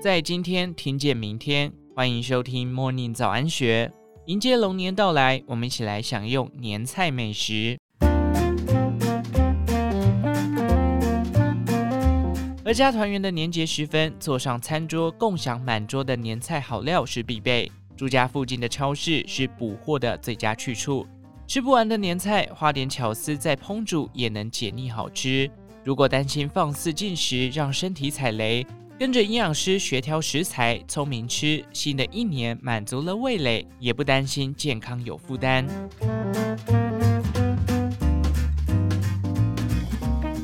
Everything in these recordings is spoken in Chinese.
在今天听见明天，欢迎收听 Morning 早安学，迎接龙年到来，我们一起来享用年菜美食。阖家团圆的年节时分，坐上餐桌共享满桌的年菜好料是必备。住家附近的超市是补货的最佳去处。吃不完的年菜，花点巧思再烹煮也能解腻好吃。如果担心放肆进食让身体踩雷，跟着营养师学挑食材，聪明吃，新的一年满足了味蕾，也不担心健康有负担。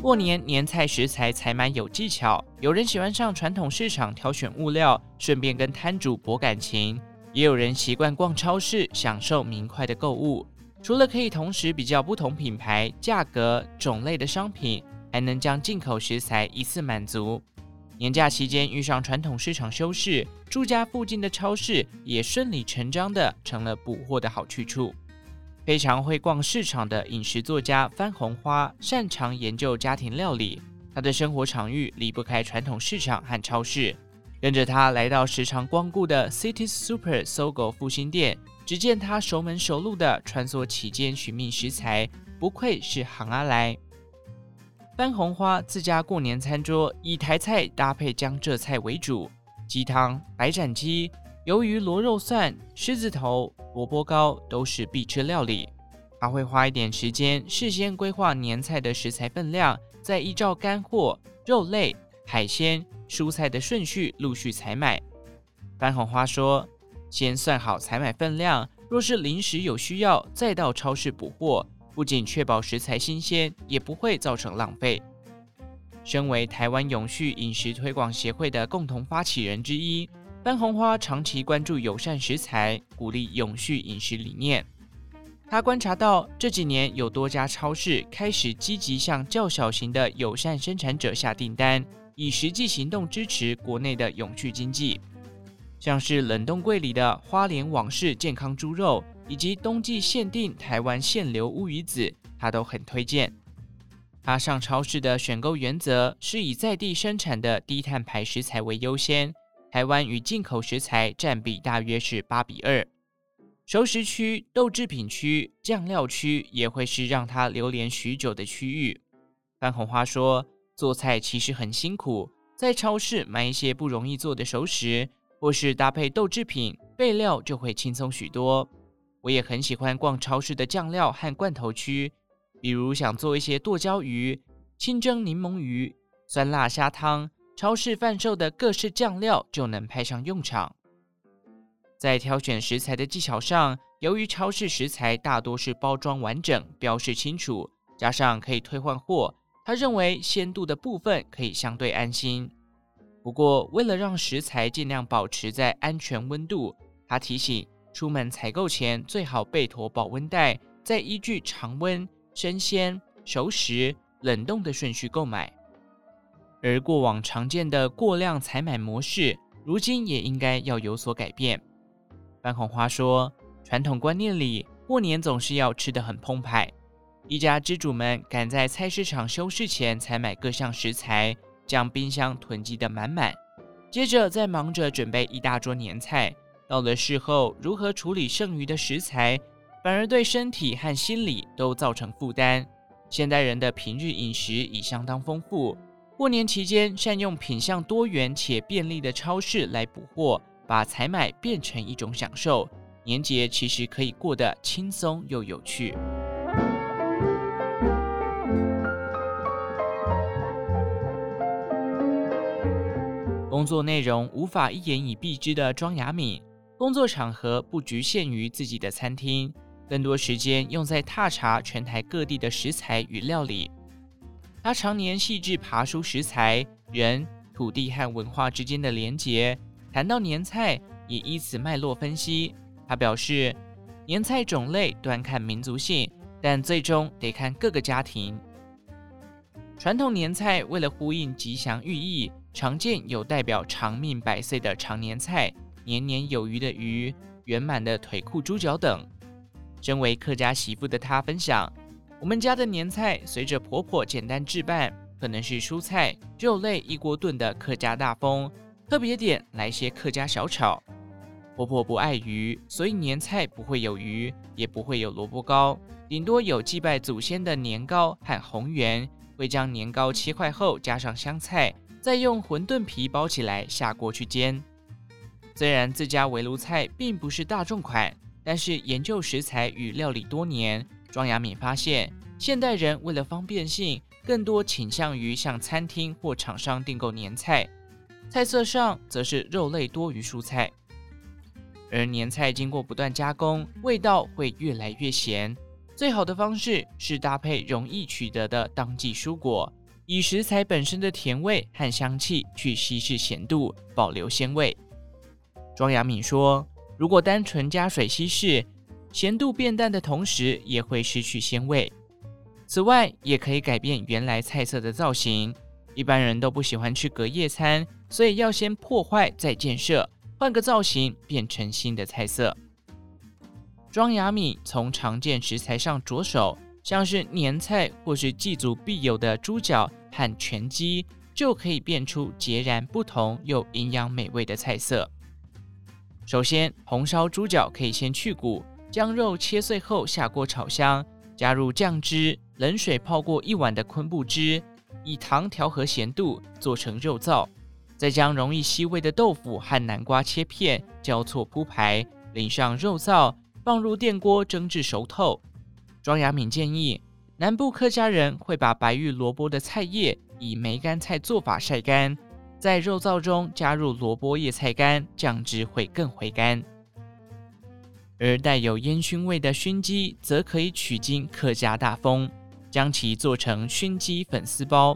过年年菜食材采买有技巧，有人喜欢上传统市场挑选物料，顺便跟摊主博感情；也有人习惯逛超市，享受明快的购物。除了可以同时比较不同品牌、价格、种类的商品，还能将进口食材一次满足。年假期间遇上传统市场休市，住家附近的超市也顺理成章的成了补货的好去处。非常会逛市场的饮食作家番红花，擅长研究家庭料理。他的生活场域离不开传统市场和超市。跟着他来到时常光顾的 City Super 搜狗复兴店，只见他熟门熟路的穿梭其间寻觅食材，不愧是行阿来。番红花自家过年餐桌以台菜搭配江浙菜为主，鸡汤、白斩鸡、鱿鱼、螺肉蒜、狮子头、萝卜糕都是必吃料理。他会花一点时间事先规划年菜的食材分量，再依照干货、肉类、海鲜、蔬菜的顺序陆续采买。番红花说：“先算好采买分量，若是临时有需要，再到超市补货。”不仅确保食材新鲜，也不会造成浪费。身为台湾永续饮食推广协会的共同发起人之一，班红花长期关注友善食材，鼓励永续饮食理念。他观察到这几年有多家超市开始积极向较小型的友善生产者下订单，以实际行动支持国内的永续经济。像是冷冻柜里的花莲往事健康猪肉。以及冬季限定台湾现流乌鱼子，他都很推荐。他上超市的选购原则是以在地生产的低碳排食材为优先，台湾与进口食材占比大约是八比二。熟食区、豆制品区、酱料区也会是让他流连许久的区域。番红花说，做菜其实很辛苦，在超市买一些不容易做的熟食，或是搭配豆制品，备料就会轻松许多。我也很喜欢逛超市的酱料和罐头区，比如想做一些剁椒鱼、清蒸柠檬鱼、酸辣虾汤，超市贩售的各式酱料就能派上用场。在挑选食材的技巧上，由于超市食材大多是包装完整、标示清楚，加上可以退换货，他认为鲜度的部分可以相对安心。不过，为了让食材尽量保持在安全温度，他提醒。出门采购前最好备妥保温袋，再依据常温、生鲜、熟食、冷冻的顺序购买。而过往常见的过量采买模式，如今也应该要有所改变。番红花说：“传统观念里，过年总是要吃得很澎湃。一家之主们赶在菜市场休市前采买各项食材，将冰箱囤积得满满，接着再忙着准备一大桌年菜。”到了事后，如何处理剩余的食材，反而对身体和心理都造成负担。现代人的平日饮食已相当丰富，过年期间善用品项多元且便利的超市来补货，把采买变成一种享受，年节其实可以过得轻松又有趣。工作内容无法一言以蔽之的庄雅敏。工作场合不局限于自己的餐厅，更多时间用在踏查全台各地的食材与料理。他常年细致爬梳食材、人、土地和文化之间的连结。谈到年菜，也依此脉络分析。他表示，年菜种类端看民族性，但最终得看各个家庭。传统年菜为了呼应吉祥寓意，常见有代表长命百岁的长年菜。年年有余的鱼，圆满的腿裤猪脚等。身为客家媳妇的她分享：“我们家的年菜随着婆婆简单置办，可能是蔬菜、肉类一锅炖的客家大风，特别点来些客家小炒。婆婆不爱鱼，所以年菜不会有鱼，也不会有萝卜糕，顶多有祭拜祖先的年糕和红圆。会将年糕切块后加上香菜，再用馄饨皮包起来下锅去煎。虽然自家围炉菜并不是大众款，但是研究食材与料理多年，庄雅敏发现，现代人为了方便性，更多倾向于向餐厅或厂商订购年菜，菜色上则是肉类多于蔬菜。而年菜经过不断加工，味道会越来越咸。最好的方式是搭配容易取得的当季蔬果，以食材本身的甜味和香气去稀释咸度，保留鲜味。庄雅敏说：“如果单纯加水稀释，咸度变淡的同时也会失去鲜味。此外，也可以改变原来菜色的造型。一般人都不喜欢吃隔夜餐，所以要先破坏再建设。”换个造型，变成新的菜色。庄雅敏从常见食材上着手，像是年菜或是祭祖必有的猪脚和全鸡，就可以变出截然不同又营养美味的菜色。首先，红烧猪脚可以先去骨，将肉切碎后下锅炒香，加入酱汁，冷水泡过一碗的昆布汁，以糖调和咸度，做成肉燥。再将容易吸味的豆腐和南瓜切片交错铺排，淋上肉燥，放入电锅蒸至熟透。庄雅敏建议，南部客家人会把白玉萝卜的菜叶以梅干菜做法晒干，在肉燥中加入萝卜叶菜干，酱汁会更回甘。而带有烟熏味的熏鸡，则可以取经客家大风，将其做成熏鸡粉丝包。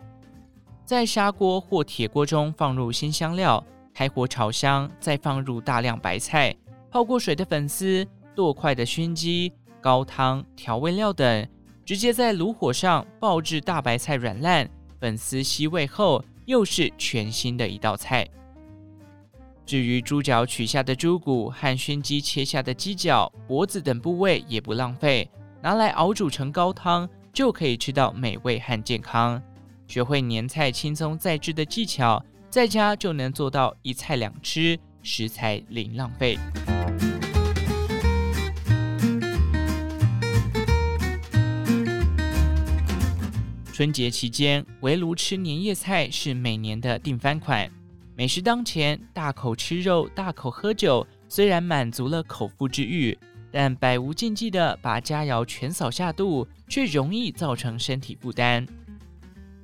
在砂锅或铁锅中放入鲜香料，开火炒香，再放入大量白菜、泡过水的粉丝、剁块的熏鸡、高汤、调味料等，直接在炉火上爆至大白菜软烂、粉丝吸味后，又是全新的一道菜。至于猪脚取下的猪骨和熏鸡切下的鸡脚、脖子等部位也不浪费，拿来熬煮成高汤，就可以吃到美味和健康。学会年菜轻松再制的技巧，在家就能做到一菜两吃，食材零浪费。春节期间围炉吃年夜菜是每年的定番款，美食当前，大口吃肉、大口喝酒，虽然满足了口腹之欲，但百无禁忌的把佳肴全扫下肚，却容易造成身体负担。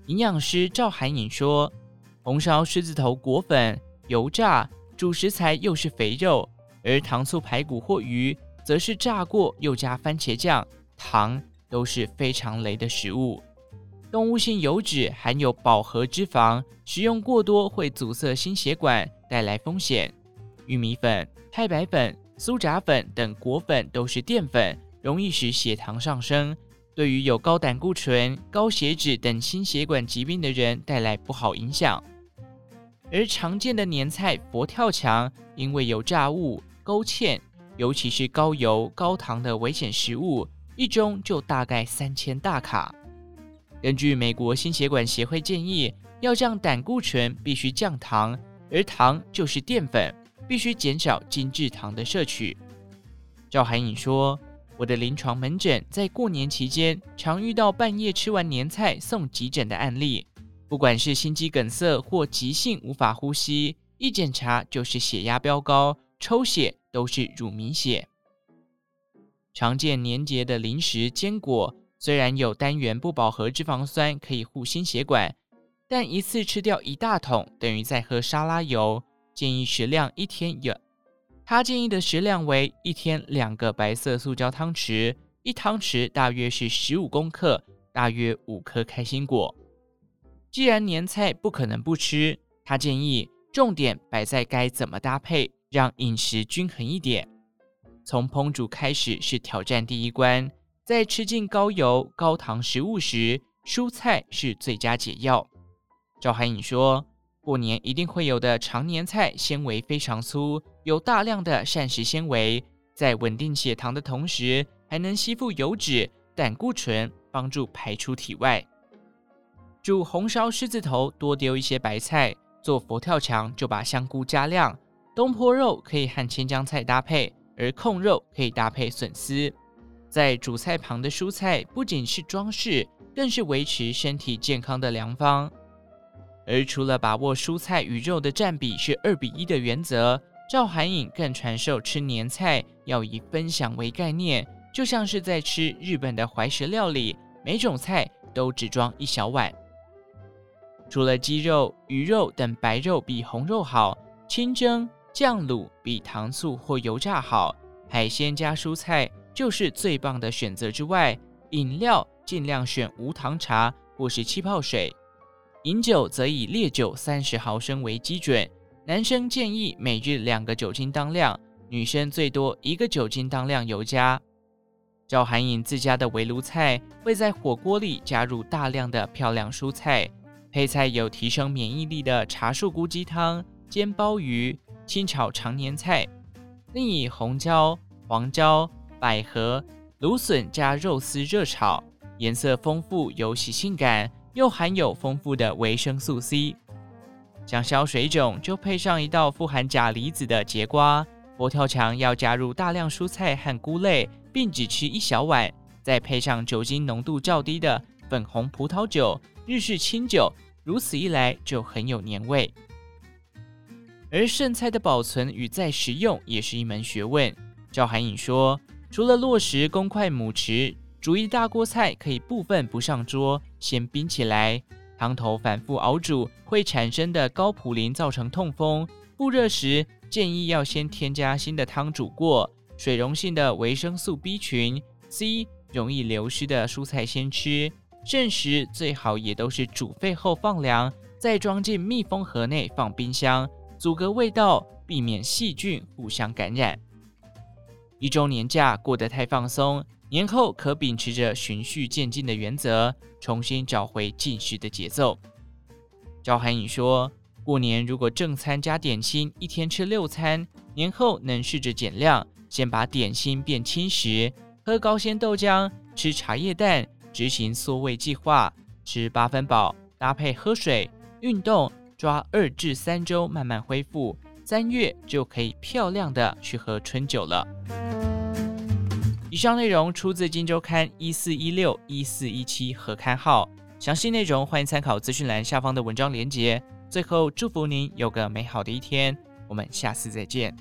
营养师赵函颖说：“红烧狮子头裹粉、油炸，主食材又是肥肉；而糖醋排骨或鱼，则是炸过又加番茄酱、糖，都是非常雷的食物。动物性油脂含有饱和脂肪，食用过多会阻塞心血管，带来风险。玉米粉、太白粉、酥炸粉等果粉都是淀粉，容易使血糖上升。”对于有高胆固醇、高血脂等心血管疾病的人带来不好影响。而常见的年菜佛跳墙，因为有炸物、勾芡，尤其是高油、高糖的危险食物，一盅就大概三千大卡。根据美国心血管协会建议，要降胆固醇必须降糖，而糖就是淀粉，必须减少精制糖的摄取。赵函颖说。我的临床门诊在过年期间常遇到半夜吃完年菜送急诊的案例，不管是心肌梗塞或急性无法呼吸，一检查就是血压飙高，抽血都是乳糜血。常见年节的零食坚果，虽然有单元不饱和脂肪酸可以护心血管，但一次吃掉一大桶等于在喝沙拉油，建议食量一天有。他建议的食量为一天两个白色塑胶汤匙，一汤匙大约是十五公克，大约五颗开心果。既然年菜不可能不吃，他建议重点摆在该怎么搭配，让饮食均衡一点。从烹煮开始是挑战第一关，在吃进高油高糖食物时，蔬菜是最佳解药。赵函颖说。过年一定会有的长年菜，纤维非常粗，有大量的膳食纤维，在稳定血糖的同时，还能吸附油脂、胆固醇，帮助排出体外。煮红烧狮子头多丢一些白菜，做佛跳墙就把香菇加量。东坡肉可以和千江菜搭配，而控肉可以搭配笋丝。在主菜旁的蔬菜不仅是装饰，更是维持身体健康的良方。而除了把握蔬菜与肉的占比是二比一的原则，赵函颖更传授吃年菜要以分享为概念，就像是在吃日本的怀石料理，每种菜都只装一小碗。除了鸡肉、鱼肉等白肉比红肉好，清蒸、酱卤比糖醋或油炸好，海鲜加蔬菜就是最棒的选择之外，饮料尽量选无糖茶或是气泡水。饮酒则以烈酒三十毫升为基准，男生建议每日两个酒精当量，女生最多一个酒精当量尤佳。赵函颖自家的围炉菜会在火锅里加入大量的漂亮蔬菜，配菜有提升免疫力的茶树菇鸡汤、煎鲍鱼、清炒长年菜，另以红椒、黄椒、百合、芦笋加肉丝热炒，颜色丰富，有喜庆感。又含有丰富的维生素 C，想消水肿就配上一道富含钾离子的节瓜。佛跳墙要加入大量蔬菜和菇类，并只吃一小碗，再配上酒精浓度较低的粉红葡萄酒、日式清酒，如此一来就很有年味。而剩菜的保存与再食用也是一门学问。赵函颖说，除了落实公筷母匙。煮一大锅菜，可以部分不上桌，先冰起来。汤头反复熬煮会产生的高普林造成痛风。复热时建议要先添加新的汤煮过，水溶性的维生素 B 群、C 容易流失的蔬菜先吃。剩食最好也都是煮沸后放凉，再装进密封盒内放冰箱，阻隔味道，避免细菌互相感染。一周年假过得太放松。年后可秉持着循序渐进的原则，重新找回进食的节奏。赵涵颖说：“过年如果正餐加点心，一天吃六餐，年后能试着减量，先把点心变轻食，喝高纤豆浆，吃茶叶蛋，执行缩胃计划，吃八分饱，搭配喝水、运动，抓二至三周慢慢恢复，三月就可以漂亮的去喝春酒了。”以上内容出自《金周刊》一四一六一四一七合刊号，详细内容欢迎参考资讯栏下方的文章连接。最后，祝福您有个美好的一天，我们下次再见。